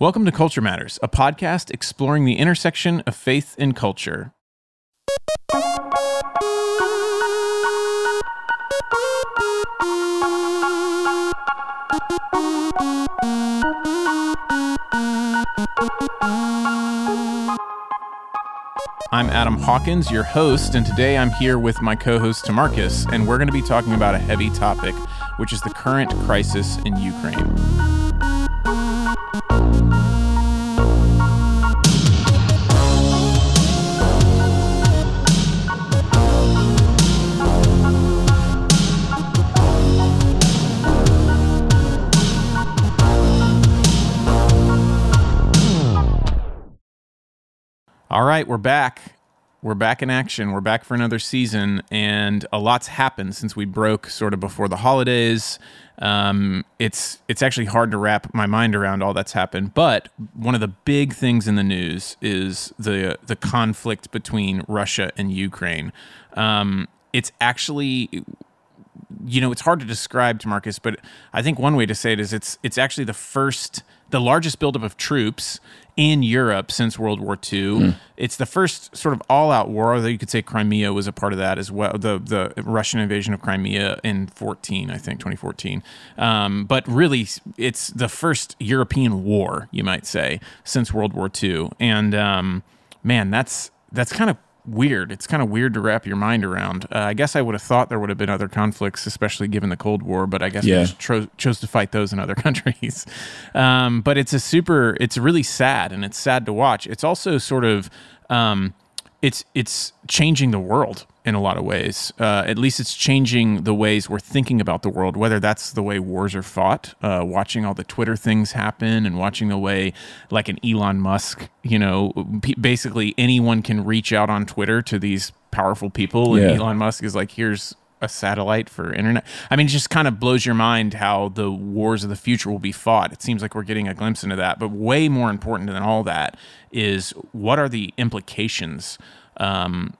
Welcome to Culture Matters, a podcast exploring the intersection of faith and culture. I'm Adam Hawkins, your host, and today I'm here with my co host Tamarcus, and we're going to be talking about a heavy topic, which is the current crisis in Ukraine. All right, we're back. We're back in action. We're back for another season, and a lot's happened since we broke sort of before the holidays. Um, it's it's actually hard to wrap my mind around all that's happened. But one of the big things in the news is the the conflict between Russia and Ukraine. Um, it's actually you know, it's hard to describe Tamarcus, but I think one way to say it is it's it's actually the first, the largest buildup of troops in Europe since World War II. Mm. It's the first sort of all-out war, although you could say Crimea was a part of that as well. The the Russian invasion of Crimea in 14, I think, 2014. Um, but really, it's the first European war, you might say, since World War II. And um, man, that's that's kind of weird. It's kind of weird to wrap your mind around. Uh, I guess I would have thought there would have been other conflicts, especially given the Cold War, but I guess yeah. we just tro- chose to fight those in other countries. Um, but it's a super, it's really sad and it's sad to watch. It's also sort of, um, it's it's changing the world in a lot of ways. Uh, at least it's changing the ways we're thinking about the world, whether that's the way wars are fought, uh, watching all the Twitter things happen, and watching the way, like an Elon Musk, you know, p- basically anyone can reach out on Twitter to these powerful people, and yeah. Elon Musk is like, here's a satellite for internet. I mean, it just kind of blows your mind how the wars of the future will be fought. It seems like we're getting a glimpse into that. But way more important than all that is what are the implications? Um,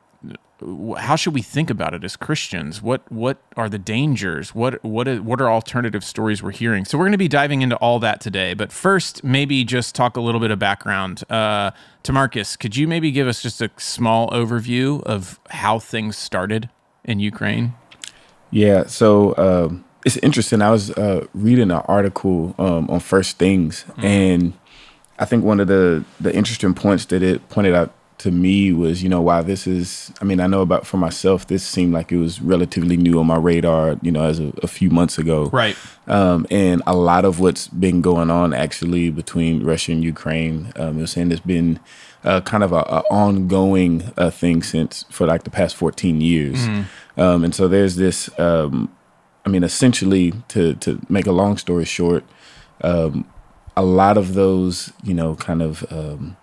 how should we think about it as Christians? What what are the dangers? What what are, what are alternative stories we're hearing? So we're going to be diving into all that today. But first, maybe just talk a little bit of background. Uh, Tamarcus, could you maybe give us just a small overview of how things started in Ukraine? Yeah, so um, it's interesting. I was uh, reading an article um, on First Things, mm. and I think one of the the interesting points that it pointed out to me was, you know, why this is. I mean, I know about for myself, this seemed like it was relatively new on my radar, you know, as a, a few months ago, right? Um, and a lot of what's been going on actually between Russia and Ukraine, um, was saying it's been uh, kind of a, a ongoing uh, thing since for like the past 14 years. Mm-hmm. Um, and so there's this, um, I mean, essentially to, to make a long story short, um, a lot of those, you know, kind of um,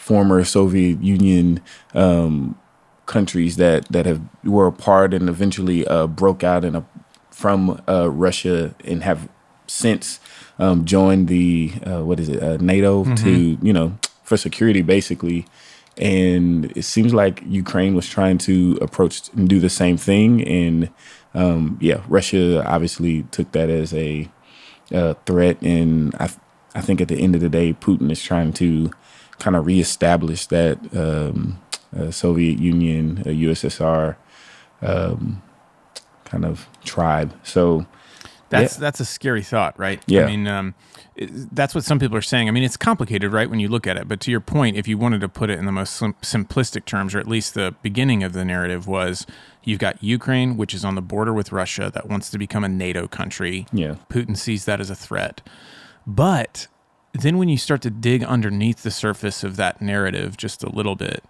former Soviet Union um, countries that, that have were apart and eventually uh, broke out in a, from uh, Russia and have since um, joined the uh, what is it uh, NATO mm-hmm. to you know for security, basically. And it seems like Ukraine was trying to approach and do the same thing. And um, yeah, Russia obviously took that as a uh, threat. And I, I think at the end of the day, Putin is trying to kind of reestablish that um, uh, Soviet Union, uh, USSR um, kind of tribe. So that's yeah. that's a scary thought, right? Yeah. I mean, um, that's what some people are saying. I mean, it's complicated, right, when you look at it. But to your point, if you wanted to put it in the most sim- simplistic terms, or at least the beginning of the narrative was, you've got Ukraine, which is on the border with Russia, that wants to become a NATO country. Yeah. Putin sees that as a threat, but then when you start to dig underneath the surface of that narrative just a little bit,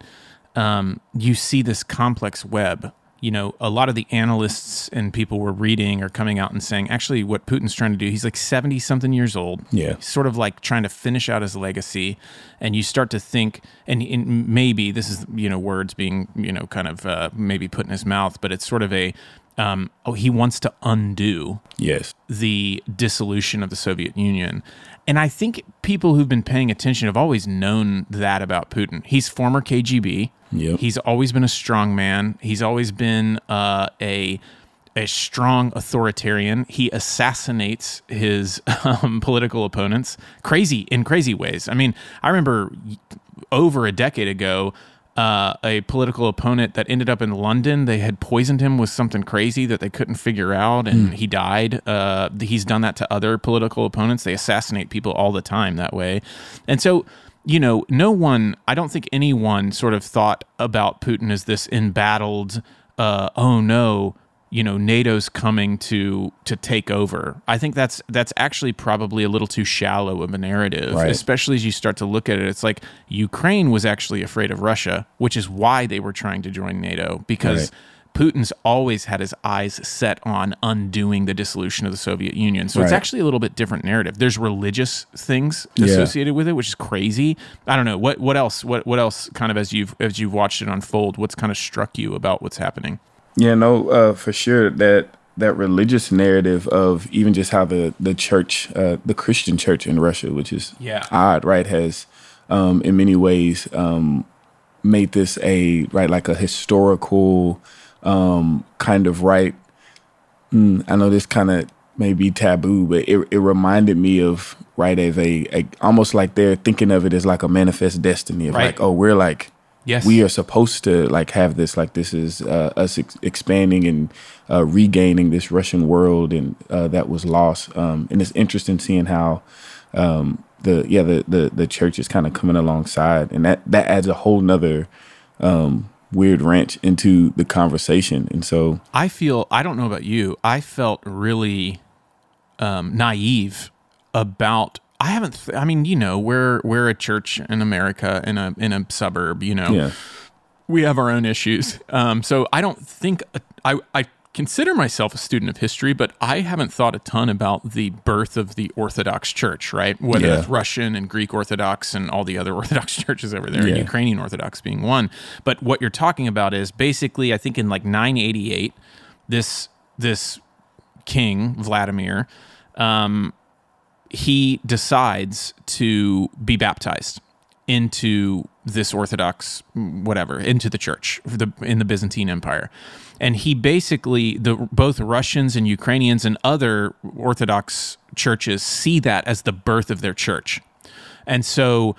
um, you see this complex web you know, a lot of the analysts and people we're reading are coming out and saying, actually, what Putin's trying to do, he's like 70 something years old. Yeah. He's sort of like trying to finish out his legacy. And you start to think, and, and maybe this is, you know, words being, you know, kind of uh, maybe put in his mouth, but it's sort of a, um, oh, he wants to undo yes the dissolution of the Soviet Union. And I think people who've been paying attention have always known that about Putin. He's former KGB. Yep. He's always been a strong man. He's always been uh, a a strong authoritarian. He assassinates his um, political opponents crazy in crazy ways. I mean, I remember over a decade ago, uh, a political opponent that ended up in London. They had poisoned him with something crazy that they couldn't figure out, and mm. he died. Uh, he's done that to other political opponents. They assassinate people all the time that way, and so you know, no one. I don't think anyone sort of thought about Putin as this embattled. Uh, oh no, you know NATO's coming to to take over. I think that's that's actually probably a little too shallow of a narrative, right. especially as you start to look at it. It's like Ukraine was actually afraid of Russia, which is why they were trying to join NATO because right. Putin's always had his eyes set on undoing the dissolution of the Soviet Union. So right. it's actually a little bit different narrative. There's religious things associated yeah. with it, which is crazy. I don't know what what else what what else kind of as you've as you've watched it unfold, what's kind of struck you about what's happening? Yeah, no, uh, for sure that that religious narrative of even just how the the church, uh, the Christian church in Russia, which is yeah. odd, right, has um, in many ways um, made this a right like a historical um, kind of right. Mm, I know this kind of may be taboo, but it it reminded me of right as a, a almost like they're thinking of it as like a manifest destiny of right. like oh we're like Yes. We are supposed to like have this like this is uh, us ex- expanding and uh, regaining this Russian world and uh, that was lost. Um, and it's interesting seeing how um, the yeah the the the church is kind of coming alongside, and that that adds a whole nother um, weird wrench into the conversation. And so I feel I don't know about you, I felt really um, naive about I haven't. Th- I mean, you know, we're we're a church in America in a in a suburb. You know, yeah. we have our own issues. Um, so I don't think I I consider myself a student of history, but I haven't thought a ton about the birth of the Orthodox Church. Right, whether yeah. it's Russian and Greek Orthodox and all the other Orthodox churches over there, yeah. and Ukrainian Orthodox being one. But what you're talking about is basically, I think in like 988, this this king Vladimir. Um, he decides to be baptized into this Orthodox whatever into the church the, in the Byzantine Empire, and he basically the both Russians and Ukrainians and other Orthodox churches see that as the birth of their church, and so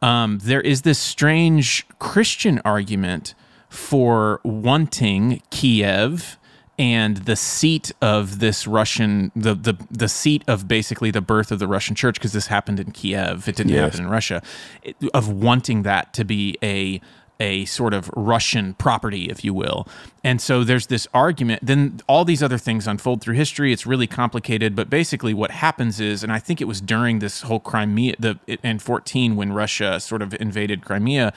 um, there is this strange Christian argument for wanting Kiev and the seat of this Russian the the the seat of basically the birth of the Russian church because this happened in Kiev it didn't yes. happen in Russia it, of wanting that to be a a sort of Russian property, if you will. And so there's this argument. Then all these other things unfold through history. It's really complicated, but basically what happens is, and I think it was during this whole Crimea, the in 14 when Russia sort of invaded Crimea,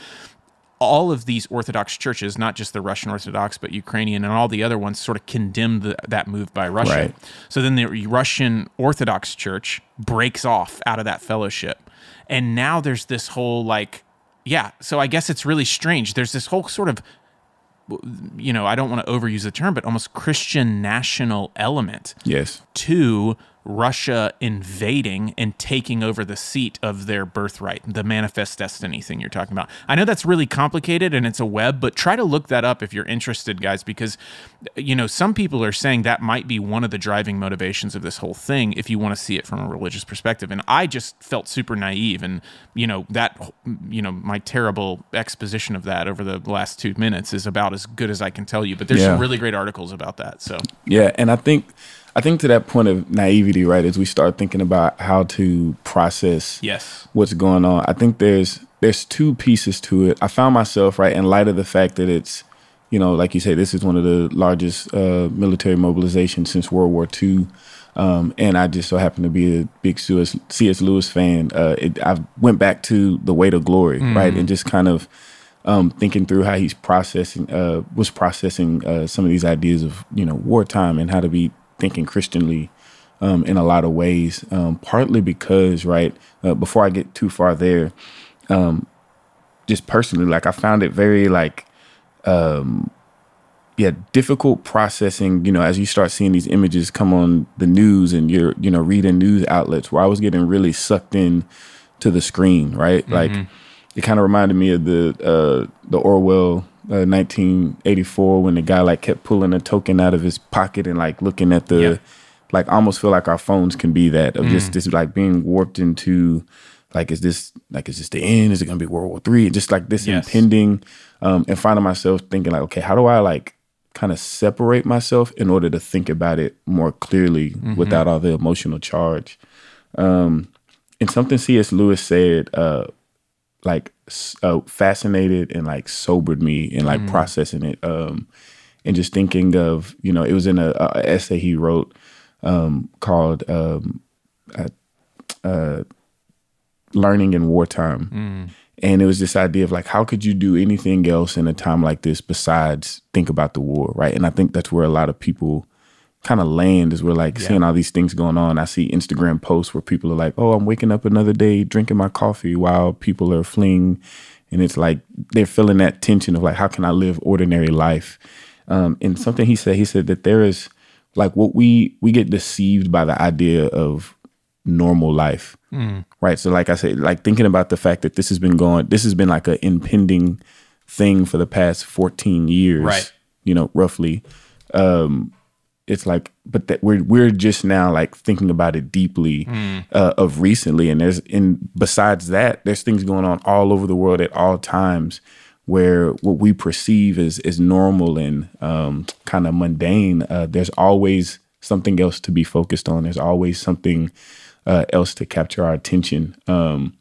all of these Orthodox churches, not just the Russian Orthodox, but Ukrainian and all the other ones, sort of condemned the, that move by Russia. Right. So then the Russian Orthodox Church breaks off out of that fellowship. And now there's this whole, like, yeah, so I guess it's really strange. There's this whole sort of, you know, I don't want to overuse the term, but almost Christian national element. Yes. To Russia invading and taking over the seat of their birthright, the manifest destiny thing you're talking about. I know that's really complicated and it's a web, but try to look that up if you're interested, guys, because, you know, some people are saying that might be one of the driving motivations of this whole thing if you want to see it from a religious perspective. And I just felt super naive. And, you know, that, you know, my terrible exposition of that over the last two minutes is about as good as I can tell you. But there's yeah. some really great articles about that. So, yeah. And I think, I think to that point of naivety, right, as we start thinking about how to process yes what's going on, I think there's there's two pieces to it. I found myself right in light of the fact that it's, you know, like you say, this is one of the largest uh, military mobilizations since World War II. Um, and I just so happen to be a big C.S. Lewis fan. Uh, it, I went back to The Weight of Glory, mm. right, and just kind of um, thinking through how he's processing, uh, was processing uh, some of these ideas of you know wartime and how to be thinking Christianly um, in a lot of ways. Um, partly because, right, uh, before I get too far there, um, just personally, like I found it very like, um, yeah, difficult processing. You know, as you start seeing these images come on the news and you're, you know, reading news outlets, where I was getting really sucked in to the screen, right, mm-hmm. like. It kind of reminded me of the uh, the Orwell uh, 1984 when the guy like kept pulling a token out of his pocket and like looking at the Yeah. like almost feel like our phones can be that of Mm. just this like being warped into like is this like is this the end is it gonna be world war three just like this Yes. impending um and finding myself thinking like okay how do i like kind of separate myself in order to think about it more clearly Mm-hmm. without all the emotional charge um and something cs lewis said uh like uh, fascinated and like sobered me and like processing it um and just thinking of you know it was in a, a essay he wrote um called um uh, uh learning in wartime. And it was this idea of like how could you do anything else in a time like this besides think about the war right? And i think that's where a lot of people kind of land is we're like seeing all these things going on. I see instagram posts where people are like oh i'm waking up another day drinking my coffee while people are fleeing. And it's like they're feeling that tension of like how can i live ordinary life? Um, and something he said he said that there is like what we we get deceived by the idea of normal life right? So like i said like thinking about the fact that this has been going this has been like an impending thing for the past 14 years Right. you know roughly. Um it's like but that we're we're just now like thinking about it deeply uh, of recently. And there's and besides that there's things going on all over the world at all times where what we perceive as is normal and um, kind of mundane. Uh, there's always something else to be focused on. There's always something uh, else to capture our attention. Um,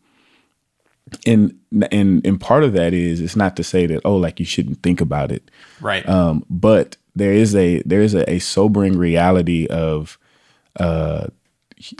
and and and part of that is it's not to say that oh like you shouldn't think about it Right. um, but there is a there is a, a sobering reality of uh,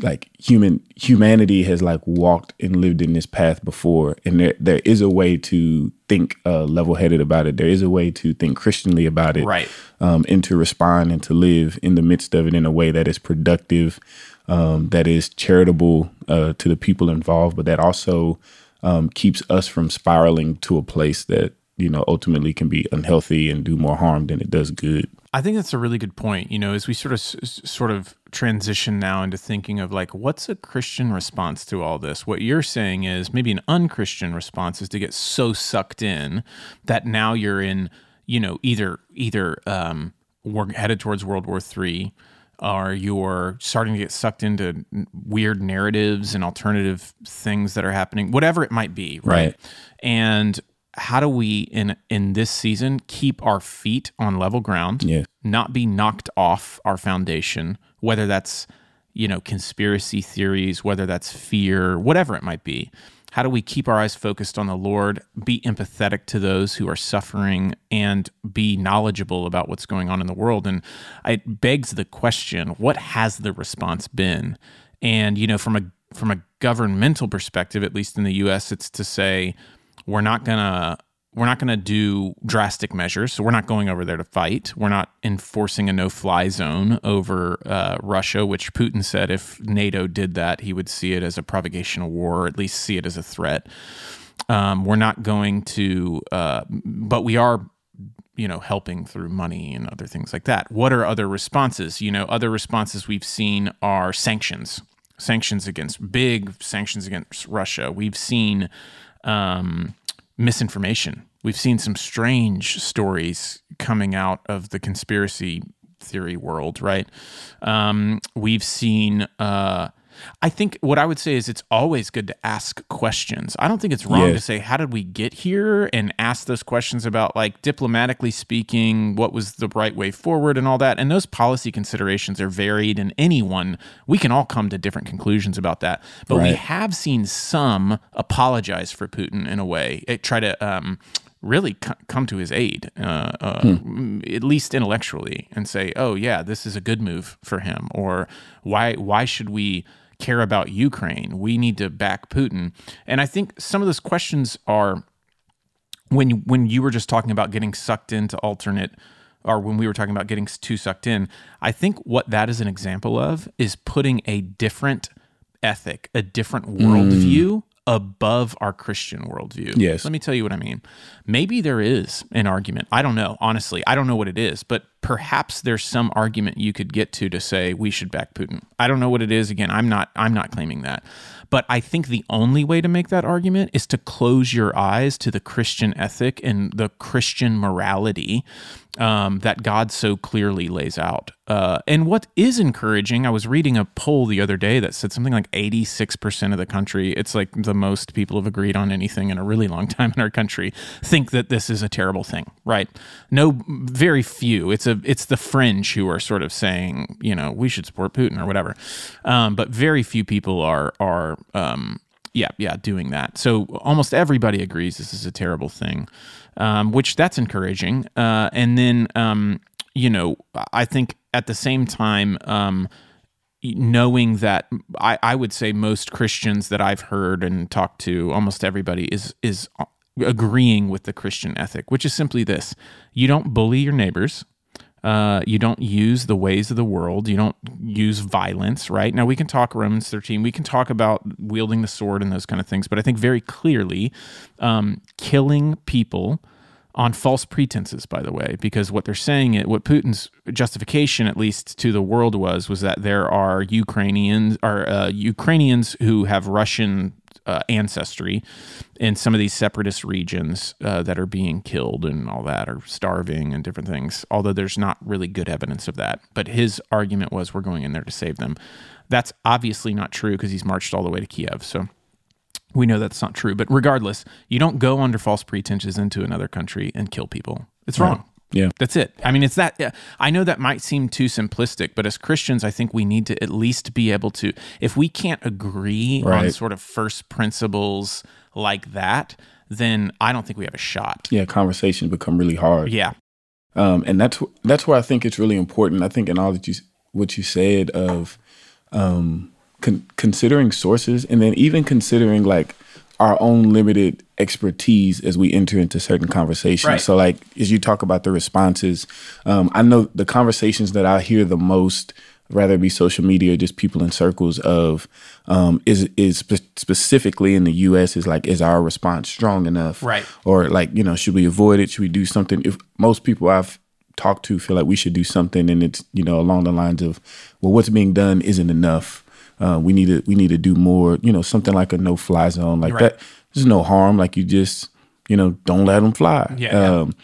like human humanity has like walked and lived in this path before, and there there is a way to think uh, level headed about it. There is a way to think Christianly about it, Right. Um, and to respond and to live in the midst of it in a way that is productive, um, that is charitable uh, to the people involved, but that also um, keeps us from spiraling to a place that you know ultimately can be unhealthy and do more harm than it does good. I think that's a really good point. You know, as we sort of sort of transition now into thinking of like what's a Christian response to all this? What you're saying is maybe an unchristian response is to get so sucked in that now you're in, you know, either either um, we're headed towards World War Three, or you're starting to get sucked into weird narratives and alternative things that are happening, whatever it might be, right? Right. And how do we in in this season keep our feet on level ground Yeah. not be knocked off our foundation whether that's you know conspiracy theories whether that's fear whatever it might be how do we keep our eyes focused on the lord be empathetic to those who are suffering and be knowledgeable about what's going on in the world? And it begs the question what has the response been? And you know from a from a governmental perspective at least in the US it's to say we're not gonna we're not gonna do drastic measures. So we're not going over there to fight. We're not enforcing a no-fly zone over uh, Russia, which Putin said if NATO did that, he would see it as a provocation of war, or at least see it as a threat. Um, we're not going to, uh, but we are you know, helping through money and other things like that. What are other responses? You know, other responses we've seen are sanctions, sanctions against big sanctions against Russia. We've seen um, misinformation. We've seen some strange stories coming out of the conspiracy theory world, right? Um, we've seen. Uh, I think what I would say is it's always good to ask questions. I don't think it's wrong to say how did we get here and ask those questions about like diplomatically speaking, what was the right way forward and all that. And those policy considerations are varied and anyone we can all come to different conclusions about that. But we have seen some apologize for Putin in a way. It try to um, really co- come to his aid, uh, uh, m- at least intellectually, and say, "Oh yeah, this is a good move for him," or "Why why should we?" care about Ukraine. We need to back Putin. And I think some of those questions are when when you were just talking about getting sucked into alternate or when we were talking about getting too sucked in, I think what that is an example of is putting a different ethic, a different worldview above our Christian worldview. Yes. Let me tell you what I mean. Maybe there is an argument. I don't know. Honestly, I don't know what it is, but perhaps there's some argument you could get to to say we should back Putin. I don't know what it is. Again, I'm not I'm not claiming that. But I think the only way to make that argument is to close your eyes to the Christian ethic and the Christian morality um, that God so clearly lays out. Uh, and what is encouraging, I was reading a poll the other day that said something like 86% of the country, it's like the most people have agreed on anything in a really long time in our country, think that this is a terrible thing, right? No, very few. It's a it's the fringe who are sort of saying, you know, we should support Putin or whatever. Um, but very few people are are um, yeah, yeah, doing that. So almost everybody agrees this is a terrible thing um, which that's encouraging. Uh, and then, um, you know, I think at the same time, um, knowing that I, I would say most Christians that I've heard and talked to, almost everybody is is agreeing with the Christian ethic, which is simply this: you don't bully your neighbors. Uh, you don't use the ways of the world. You don't use violence, right? Now, we can talk Romans 13. We can talk about wielding the sword and those kind of things. But I think very clearly, um, killing people on false pretenses, by the way, because what they're saying, it, what Putin's justification, at least to the world, was was that there are Ukrainians or uh, Ukrainians who have Russian uh, ancestry in some of these separatist regions uh, that are being killed and all that, or starving and different things. Although there's not really good evidence of that, but his argument was we're going in there to save them. That's obviously not true because he's marched all the way to Kiev. So we know that's not true. But regardless, you don't go under false pretenses into another country and kill people. It's wrong. Yeah. That's it. I mean, it's that. Yeah, I know that might seem too simplistic, but as Christians, I think we need to at least be able to, if we can't agree on sort of first principles like that, then I don't think we have a shot. Yeah, conversations become really hard. Yeah. um, and that's that's where I think it's really important. I think in all that you what you said of um, con- considering sources, and then even considering like our own limited expertise as we enter into certain conversations. Right. So, like as you talk about the responses, um, I know the conversations that I hear the most. Rather it be social media, or just people in circles of um, is is spe- specifically in the U.S. is like is our response strong enough, Right. or like you know should we avoid it should we do something if most people i've talked to feel like we should do something and it's you know along the lines of well what's being done isn't enough uh, we need to we need to do more you know something like a no fly zone like Right. that there's no harm like you just you know don't let them fly Yeah, yeah. um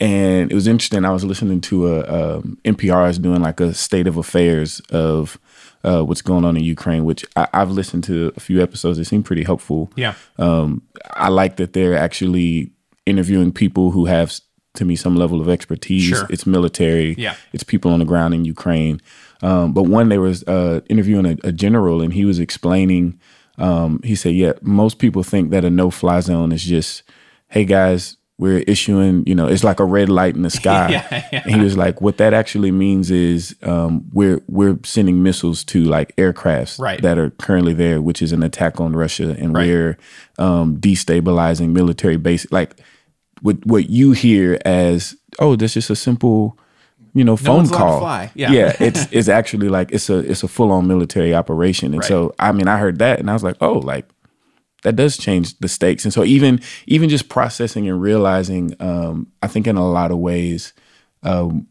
and it was interesting i was listening to a um, npr is doing like a state of affairs of uh, what's going on in ukraine which I, i've listened to a few episodes they seem pretty helpful Yeah. um, I like that they're actually interviewing people who have, to me, some level of expertise. Sure. It's military. Yeah. It's people on the ground in Ukraine. Um, but one, they was uh, interviewing a, a general, and he was explaining. Um, he said, "Yeah, most people think that a no-fly zone is just, hey guys, we're issuing, you know, it's like a red light in the sky." Yeah, yeah. And he was like, "What that actually means is um, we're we're sending missiles to like aircrafts Right. that are currently there, which is an attack on Russia, and Right. we're um, destabilizing military base. Like what what you hear as, oh, that's just a simple, you know, phone to call. Yeah. yeah, it's it's actually like it's a it's a full on military operation, and Right. so I mean, I heard that, and I was like, oh, like that does change the stakes. And so even even just processing and realizing, um, I think in a lot of ways, um,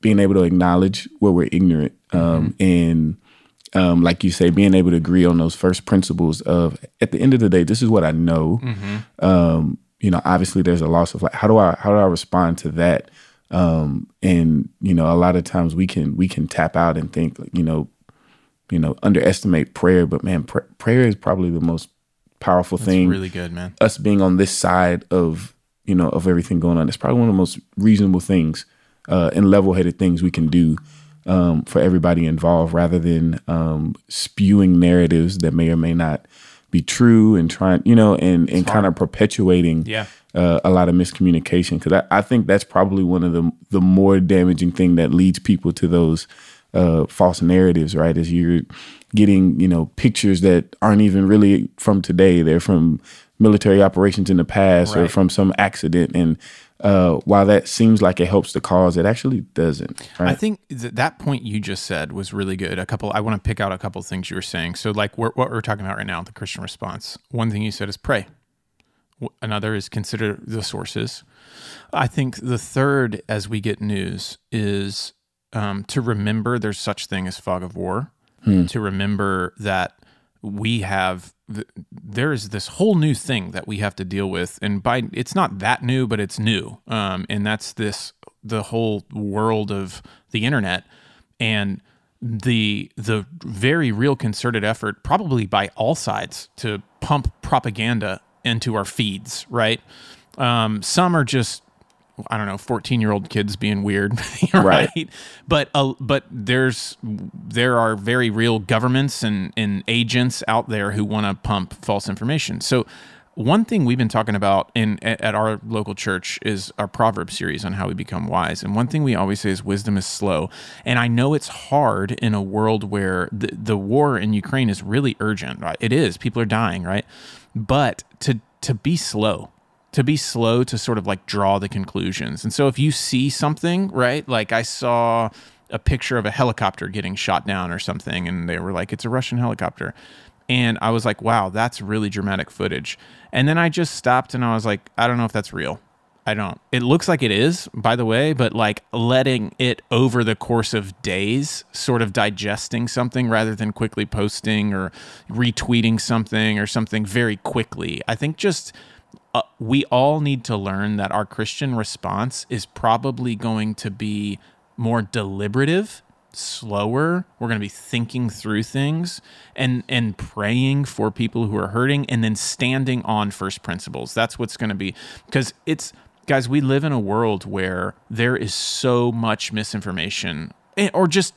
being able to acknowledge where we're ignorant, um, and um, like you say, being able to agree on those first principles of at the end of the day, this is what I know. Um, you know, obviously there's a loss of like how do I how do I respond to that? Um, and you know, a lot of times we can we can tap out and think, you know, you know, underestimate prayer, but man, pr- prayer is probably the most powerful thing. Really good, man. Us being on this side of you know of everything going on, it's probably one of the most reasonable things uh, and level-headed things we can do um, for everybody involved, rather than um, spewing narratives that may or may not be true and trying, you know, and and kind of perpetuating Yeah. Uh, a lot of miscommunication because I, I think that's probably one of the the more damaging thing that leads people to those uh, false narratives. Right, is you're getting you know pictures that aren't even really from today; they're from military operations in the past or from some accident. And uh, while that seems like it helps the cause, it actually doesn't. I think th- that point you just said was really good. A couple, I want to pick out a couple things you were saying. So, like we're, what we're talking about right now, the Christian response. One thing you said is pray. Another is consider the sources. I think the third, as we get news, is um, to remember there's such thing as fog of war. Hmm. To remember that we have there is this whole new thing that we have to deal with, and by it's not that new, but it's new, um, and that's this the whole world of the internet and the the very real concerted effort, probably by all sides, to pump propaganda into our feeds. Right, um, some are just I don't know, 14 year old kids being weird, right? right? But uh, but there's there are very real governments and, and agents out there who want to pump false information. So one thing we've been talking about in at our local church is our proverb series on how we become wise. And one thing we always say is wisdom is slow. And I know it's hard in a world where the, the war in Ukraine is really urgent. Right? It is. People are dying, right? But to to be slow, to be slow to sort of like draw the conclusions. And so if you see something, right? Like I saw a picture of a helicopter getting shot down or something and they were like it's a Russian helicopter. And I was like, wow, that's really dramatic footage. And then I just stopped and I was like, I don't know if that's real. I don't. It looks like it is, by the way, but like letting it over the course of days, sort of digesting something rather than quickly posting or retweeting something or something very quickly. I think just uh, we all need to learn that our Christian response is probably going to be more deliberative slower. We're going to be thinking through things and and praying for people who are hurting and then standing on first principles. That's what's going to be because it's guys, we live in a world where there is so much misinformation eh, or just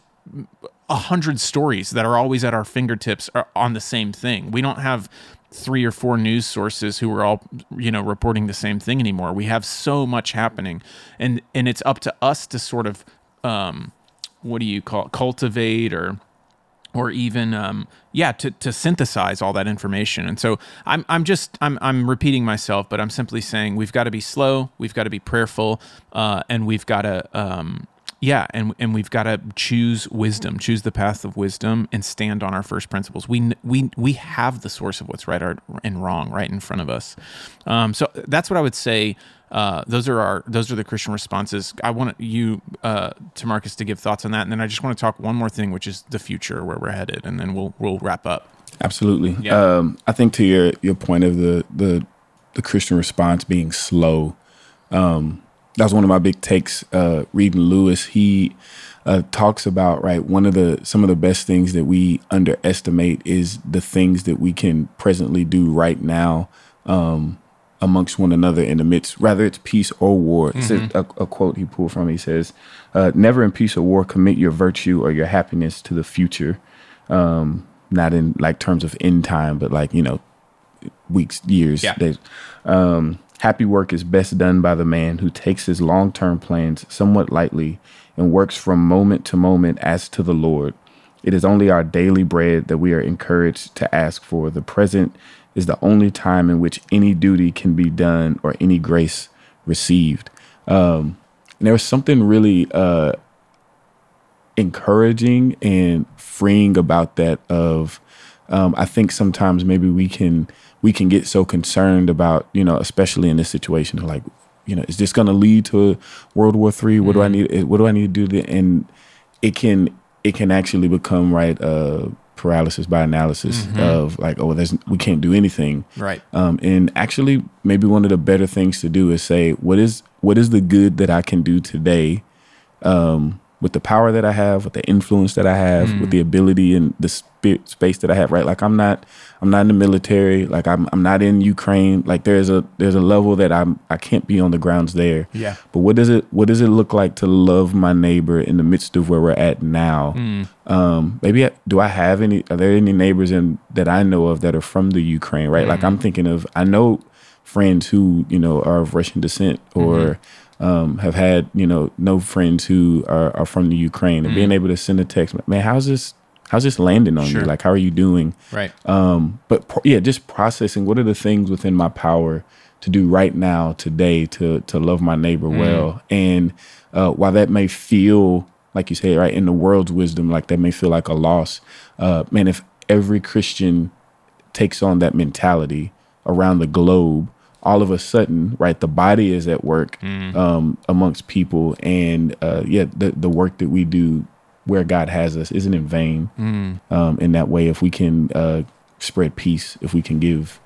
a hundred stories that are always at our fingertips on the same thing. We don't have three or four news sources who are all you know reporting the same thing anymore. We have so much happening, and and it's up to us to sort of um, what do you call it, cultivate or or even um, yeah to, to synthesize all that information. And so I'm, I'm just I'm, I'm repeating myself but i'm simply saying we've got to be slow we've got to be prayerful uh, and we've got to um, yeah and, and we've got to choose wisdom choose the path of wisdom and stand on our first principles we we we have the source of what's right and wrong right in front of us um, so that's what i would say uh, those are our those are the Christian responses. I want you, uh, Tamarcus, to give thoughts on that, and then I just want to talk one more thing, which is the future, where we're headed, and then we'll we'll wrap up. Absolutely. Yeah. Um, I think to your your point of the the the Christian response being slow, um, that was one of my big takes. Uh, reading Lewis, he uh, talks about right one of the some of the best things that we underestimate is the things that we can presently do right now. Um, amongst one another in the midst, rather it's peace or war. Mm-hmm. A, a, quote he pulled from. He says, uh, "Never in peace or war commit your virtue or your happiness to the future." Um, not in like terms of end time, but like you know, weeks, years, yeah. days. Um, happy work is best done by the man who takes his long term plans somewhat lightly and works from moment to moment as to the Lord. It is only our daily bread that we are encouraged to ask for. The present is the only time in which any duty can be done or any grace received. Um, and there was something really uh, encouraging and freeing about that. Of um, I think sometimes maybe we can we can get so concerned about you know, especially in this situation, like you know, is this going to lead to World War Three? What mm-hmm. do I mm-hmm. need? What do I need to do? To, and it can it can actually become right. Uh, paralysis by analysis mm-hmm. of like, oh, there's we can't do anything. Right. Um, and actually, maybe one of the better things to do is say, what is what is the good that I can do today? Um, with the power that I have, with the influence that I have, mm. with the ability and the spirit, space that I have, right? Like I'm not, I'm not in the military. Like I'm, I'm not in Ukraine. Like there's a, there's a level that I'm, I can't be on the grounds there. Yeah. But what does it, what does it look like to love my neighbor in the midst of where we're at now? Mm. Um, maybe I, do I have any? Are there any neighbors in that I know of that are from the Ukraine? Right. Mm. Like I'm thinking of, I know friends who you know are of Russian descent or. Mm-hmm um, have had you know no friends who are, are from the Ukraine and mm. being able to send a text, man, how's this? How's this landing on sure. you? Like, how are you doing? Right. Um, but pro- yeah, just processing. What are the things within my power to do right now, today, to to love my neighbor mm. well? And uh, while that may feel like you say, right, in the world's wisdom, like that may feel like a loss. Uh, man, if every Christian takes on that mentality around the globe, all of a sudden, right, the body is at work Mm. um, amongst people, and uh, yeah, the the work that we do where God has us isn't in vain. Mm. Um, in that way, if we can uh, spread peace, if we can give,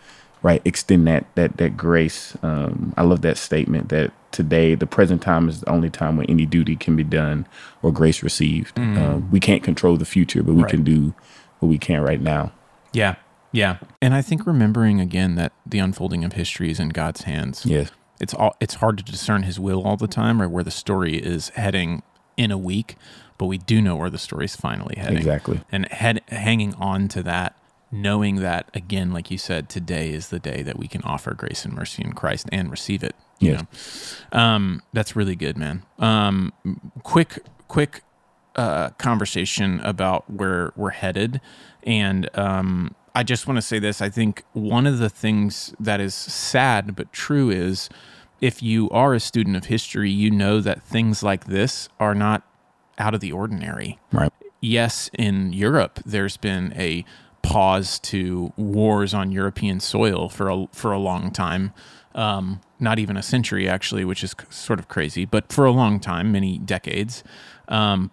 right, extend that that that grace. Um, I love that statement that today, the present time is the only time when any duty can be done or grace received. Um, we can't control the future, but we Mm. Right. can do what we can right now. Yeah. Yeah. And I think remembering again that the unfolding of history is in God's hands. Yes. It's all it's hard to discern his will all the time or where the story is heading in a week, but we do know where the story's finally heading. Exactly. And head, hanging on to that, knowing that again, like you said, today is the day that we can offer grace and mercy in Christ and receive it. You Yes. know? Um, that's really good, man. Um, quick, quick uh, conversation about where we're headed, and um, I just want to say this. I think one of the things that is sad but true is if you are a student of history, you know that things like this are not out of the ordinary Right. yes, in Europe, there's been a pause to wars on European soil for a, for a long time. Um, not even a century, actually, which is sort of crazy, but for a long time, many decades. Um,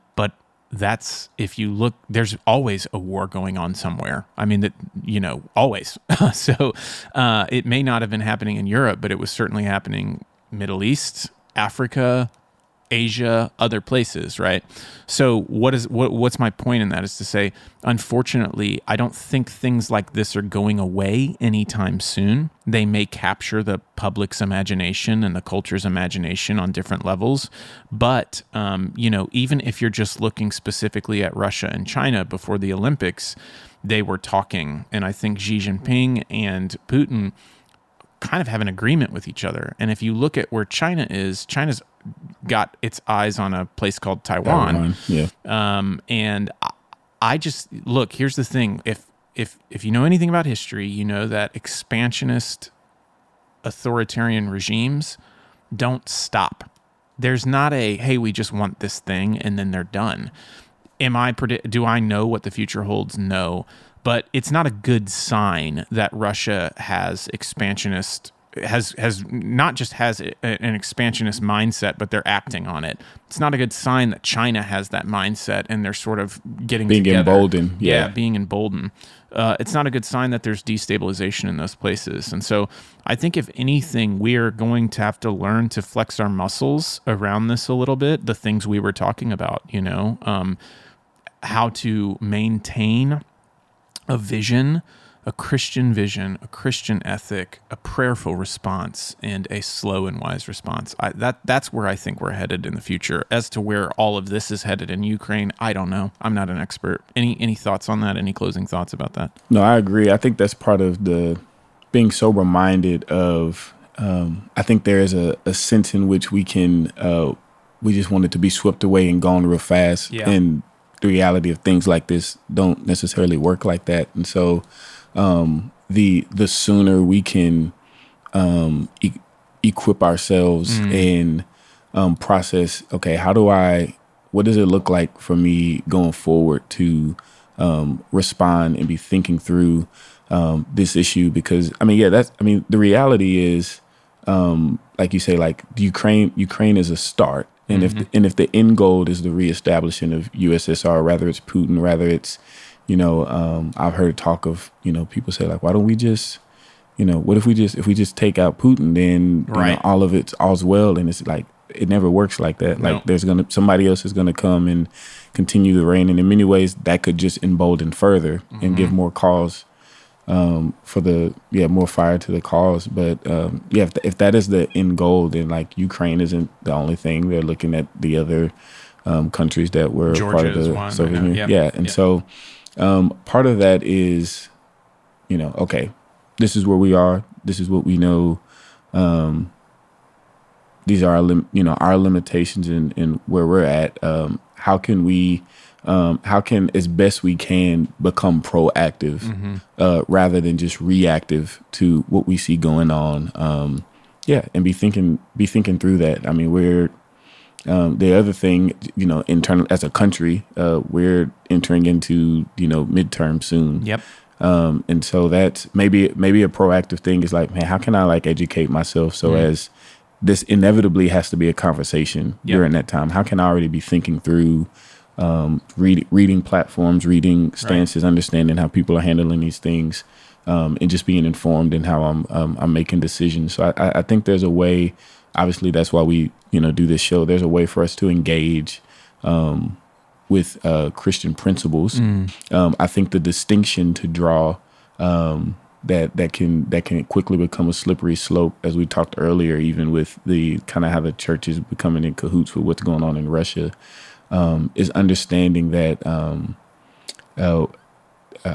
that's if you look, there's always a war going on somewhere. I mean, that, you know, always. so uh, it may not have been happening in Europe, but it was certainly happening Middle East, Africa, Asia, other places, right? So what is what what's my point in that is to say, unfortunately, I don't think things like this are going away anytime soon. They may capture the public's imagination and the culture's imagination on different levels, but um, you know, even if you're just looking specifically at Russia and China before the Olympics, they were talking, and I think Xi Jinping and Putin kind of have an agreement with each other. And if you look at where China is, China's got its eyes on a place called Taiwan. Taiwan, Yeah. Um, and I, I just look. Here's the thing: if if if you know anything about history, you know that expansionist, authoritarian regimes don't stop. There's not a hey, we just want this thing, and then they're done. Am I predict? Do I know what the future holds? No, but it's not a good sign that Russia has expansionist has has not just has an expansionist mindset, but they're acting on it. It's not a good sign that China has that mindset and they're sort of getting Being together. emboldened, Yeah, yeah. being emboldened. Uh, it's not a good sign that there's destabilization in those places. And so I think if anything, we are going to have to learn to flex our muscles around this a little bit. The things we were talking about, you know, um, how to maintain a vision, a Christian vision, a Christian ethic, a prayerful response, and a slow and wise response. I, that that's where I think we're headed in the future. As to where all of this is headed in Ukraine, I don't know. I'm not an expert. Any any thoughts on that? Any closing thoughts about that? No, I agree. I think that's part of the being sober minded of. Um, I think there is a, a sense in which we can, uh, we just want it to be swept away and gone real fast. Yeah. And the reality of things like this don't necessarily work like that. And so, um, the the sooner we can um, e- equip ourselves and um, process. Okay, how do I? What does it look like for me going forward to um, respond and be thinking through um, this issue? Because I mean, yeah, that's. I mean, the reality is, um, like you say, like Ukraine. Ukraine is a start, and if the, and if the end goal is the reestablishing of USSR, rather it's Putin, rather it's you know, um, I've heard talk of you know people say like, why don't we just you know, what if we just if we just take out Putin, then you know, all of it's all's well, and it's like it never works like that. No. Like there's gonna somebody else is gonna come and continue the reign, and in many ways that could just embolden further and give more cause um, for the yeah more fire to the cause. But um, yeah, if, if that is the end goal, then like Ukraine isn't the only thing. They're looking at the other um, countries that were part Georgia of is the Soviet. Union. Yeah. Yeah, and Yeah. so um, part of that is you know okay this is where we are. This is what we know. Um these are our lim- you know our limitations and and where we're at. Um how can we um how can as best we can become proactive uh rather than just reactive to what we see going on? Um yeah and be thinking be thinking through that. I mean we're um, the other thing, you know, internal as a country, uh, we're entering into you know midterm soon. Yep. Um, and so that's maybe maybe a proactive thing is like, man, how can I like educate myself so as this inevitably has to be a conversation Yeah. during that time. How can I already be thinking through um, read, reading platforms, reading stances, understanding how people are handling these things, um, and just being informed in how I'm um, I'm making decisions. So I- I think there's a way. Obviously, that's why we you know do this show. There's a way for us to engage um, with uh, Christian principles. Um, I think the distinction to draw um, that that can that can quickly become a slippery slope, as we talked earlier, even with the kind of how the church is becoming in cahoots with what's going on in Russia, um, is understanding that um, uh,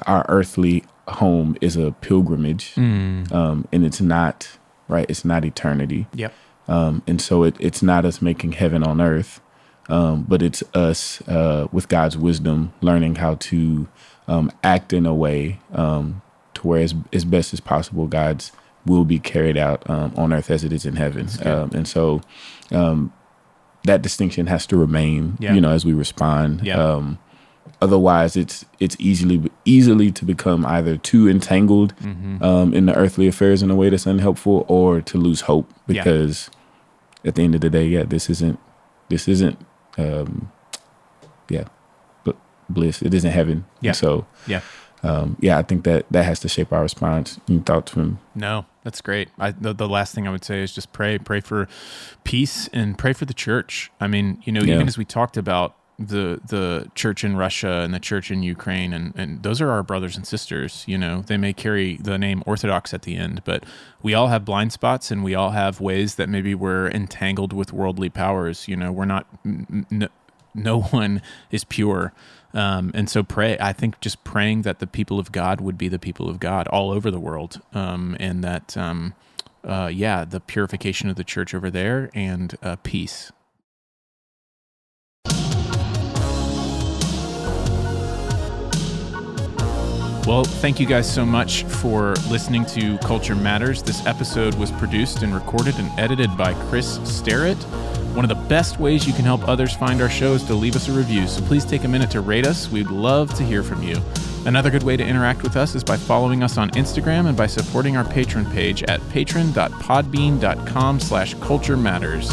our earthly home is a pilgrimage, um, and it's not right. It's not eternity. Yep. Um, and so it, it's not us making heaven on earth, um, but it's us uh, with God's wisdom learning how to um, act in a way um, to where as, as best as possible God's will be carried out um, on earth as it is in heaven. Um, and so um, that distinction has to remain, Yeah. you know, as we respond. Yeah. Um, otherwise, it's it's easily easily to become either too entangled Mm-hmm. um, in the earthly affairs in a way that's unhelpful, or to lose hope because at the end of the day, yeah, this isn't this isn't um, yeah, but bliss. It isn't heaven. Yeah. So Yeah. um, yeah, I think that that has to shape our response. Any thoughts from No, that's great. I, the, the last thing I would say is just pray, pray for peace and pray for the church. I mean, you know, Yeah. even as we talked about the the church in Russia and the church in Ukraine, and, and those are our brothers and sisters. You know, they may carry the name Orthodox at the end, but we all have blind spots, and we all have ways that maybe we're entangled with worldly powers. You know, we're not. n- n- no one is pure. Um, and so pray, I think just praying that the people of God would be the people of God all over the world. Um, and that, um, uh, yeah, the purification of the church over there and uh, peace. Well, thank you guys so much for listening to Culture Matters. This episode was produced and recorded and edited by Chris Sterrett. One of the best ways you can help others find our show is to leave us a review, so please take a minute to rate us. We'd love to hear from you. Another good way to interact with us is by following us on Instagram and by supporting our patron page at patron.podbean.com slash culture matters.